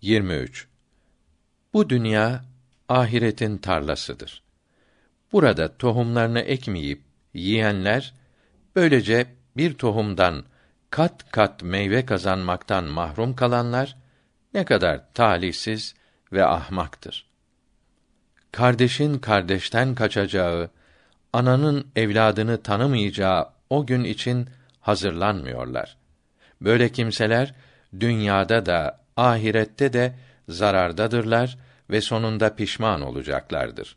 23. Bu dünya ahiretin tarlasıdır. Burada tohumlarını ekmeyip yiyenler böylece bir tohumdan kat kat meyve kazanmaktan mahrum kalanlar ne kadar talihsiz ve ahmaktır. Kardeşin kardeşten kaçacağı, ananın evladını tanımayacağı o gün için hazırlanmıyorlar. Böyle kimseler dünyada da ahirette de zarardadırlar ve sonunda pişman olacaklardır.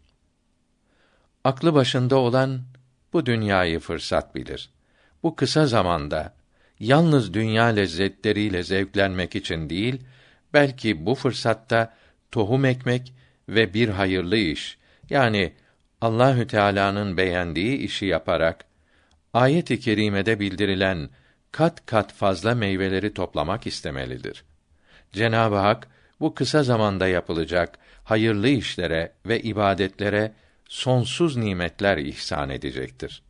Aklı başında olan bu dünyayı fırsat bilir. Bu kısa zamanda yalnız dünya lezzetleriyle zevklenmek için değil, belki bu fırsatta tohum ekmek ve bir hayırlı iş yani Allahü Teala'nın beğendiği işi yaparak ayet-i kerimede bildirilen kat kat fazla meyveleri toplamak istemelidir. Cenab-ı Hak bu kısa zamanda yapılacak hayırlı işlere ve ibadetlere sonsuz nimetler ihsan edecektir.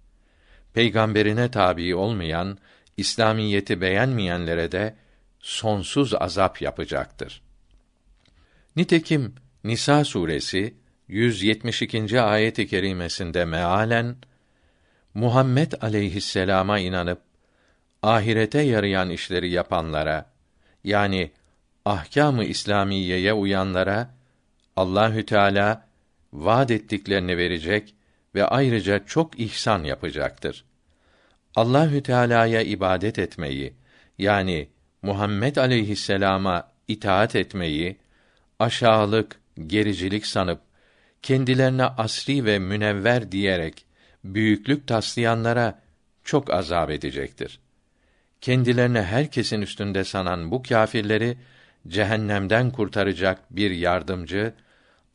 Peygamberine tabi olmayan, İslamiyeti beğenmeyenlere de sonsuz azap yapacaktır. Nitekim Nisa suresi 172. ayet-i kerimesinde mealen Muhammed aleyhisselama inanıp ahirete yarayan işleri yapanlara yani ahkâm-ı İslamiyeye uyanlara Allahü Teala vaad ettiklerini verecek ve ayrıca çok ihsan yapacaktır. Allahü Teala'ya ibadet etmeyi yani Muhammed aleyhisselama itaat etmeyi aşağılık, gericilik sanıp kendilerine asri ve münevver diyerek büyüklük taslayanlara çok azap edecektir. Kendilerine herkesin üstünde sanan bu kâfirleri cehennemden kurtaracak bir yardımcı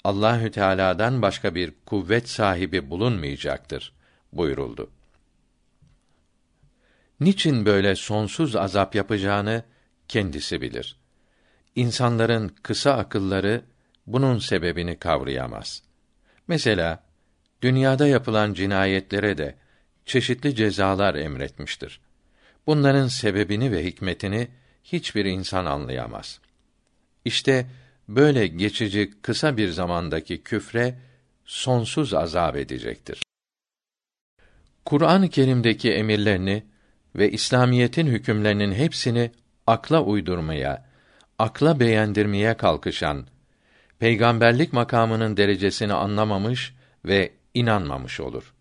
Allahü Teala'dan başka bir kuvvet sahibi bulunmayacaktır buyuruldu. Niçin böyle sonsuz azap yapacağını kendisi bilir. İnsanların kısa akılları bunun sebebini kavrayamaz. Mesela dünyada yapılan cinayetlere de çeşitli cezalar emretmiştir. Bunların sebebini ve hikmetini hiçbir insan anlayamaz. İşte böyle geçici kısa bir zamandaki küfre sonsuz azap edecektir. Kur'an-ı Kerim'deki emirlerini ve İslamiyetin hükümlerinin hepsini akla uydurmaya, akla beğendirmeye kalkışan, peygamberlik makamının derecesini anlamamış ve inanmamış olur.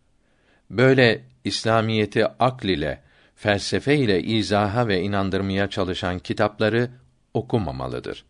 Böyle İslamiyeti akl ile, felsefe ile izaha ve inandırmaya çalışan kitapları okumamalıdır.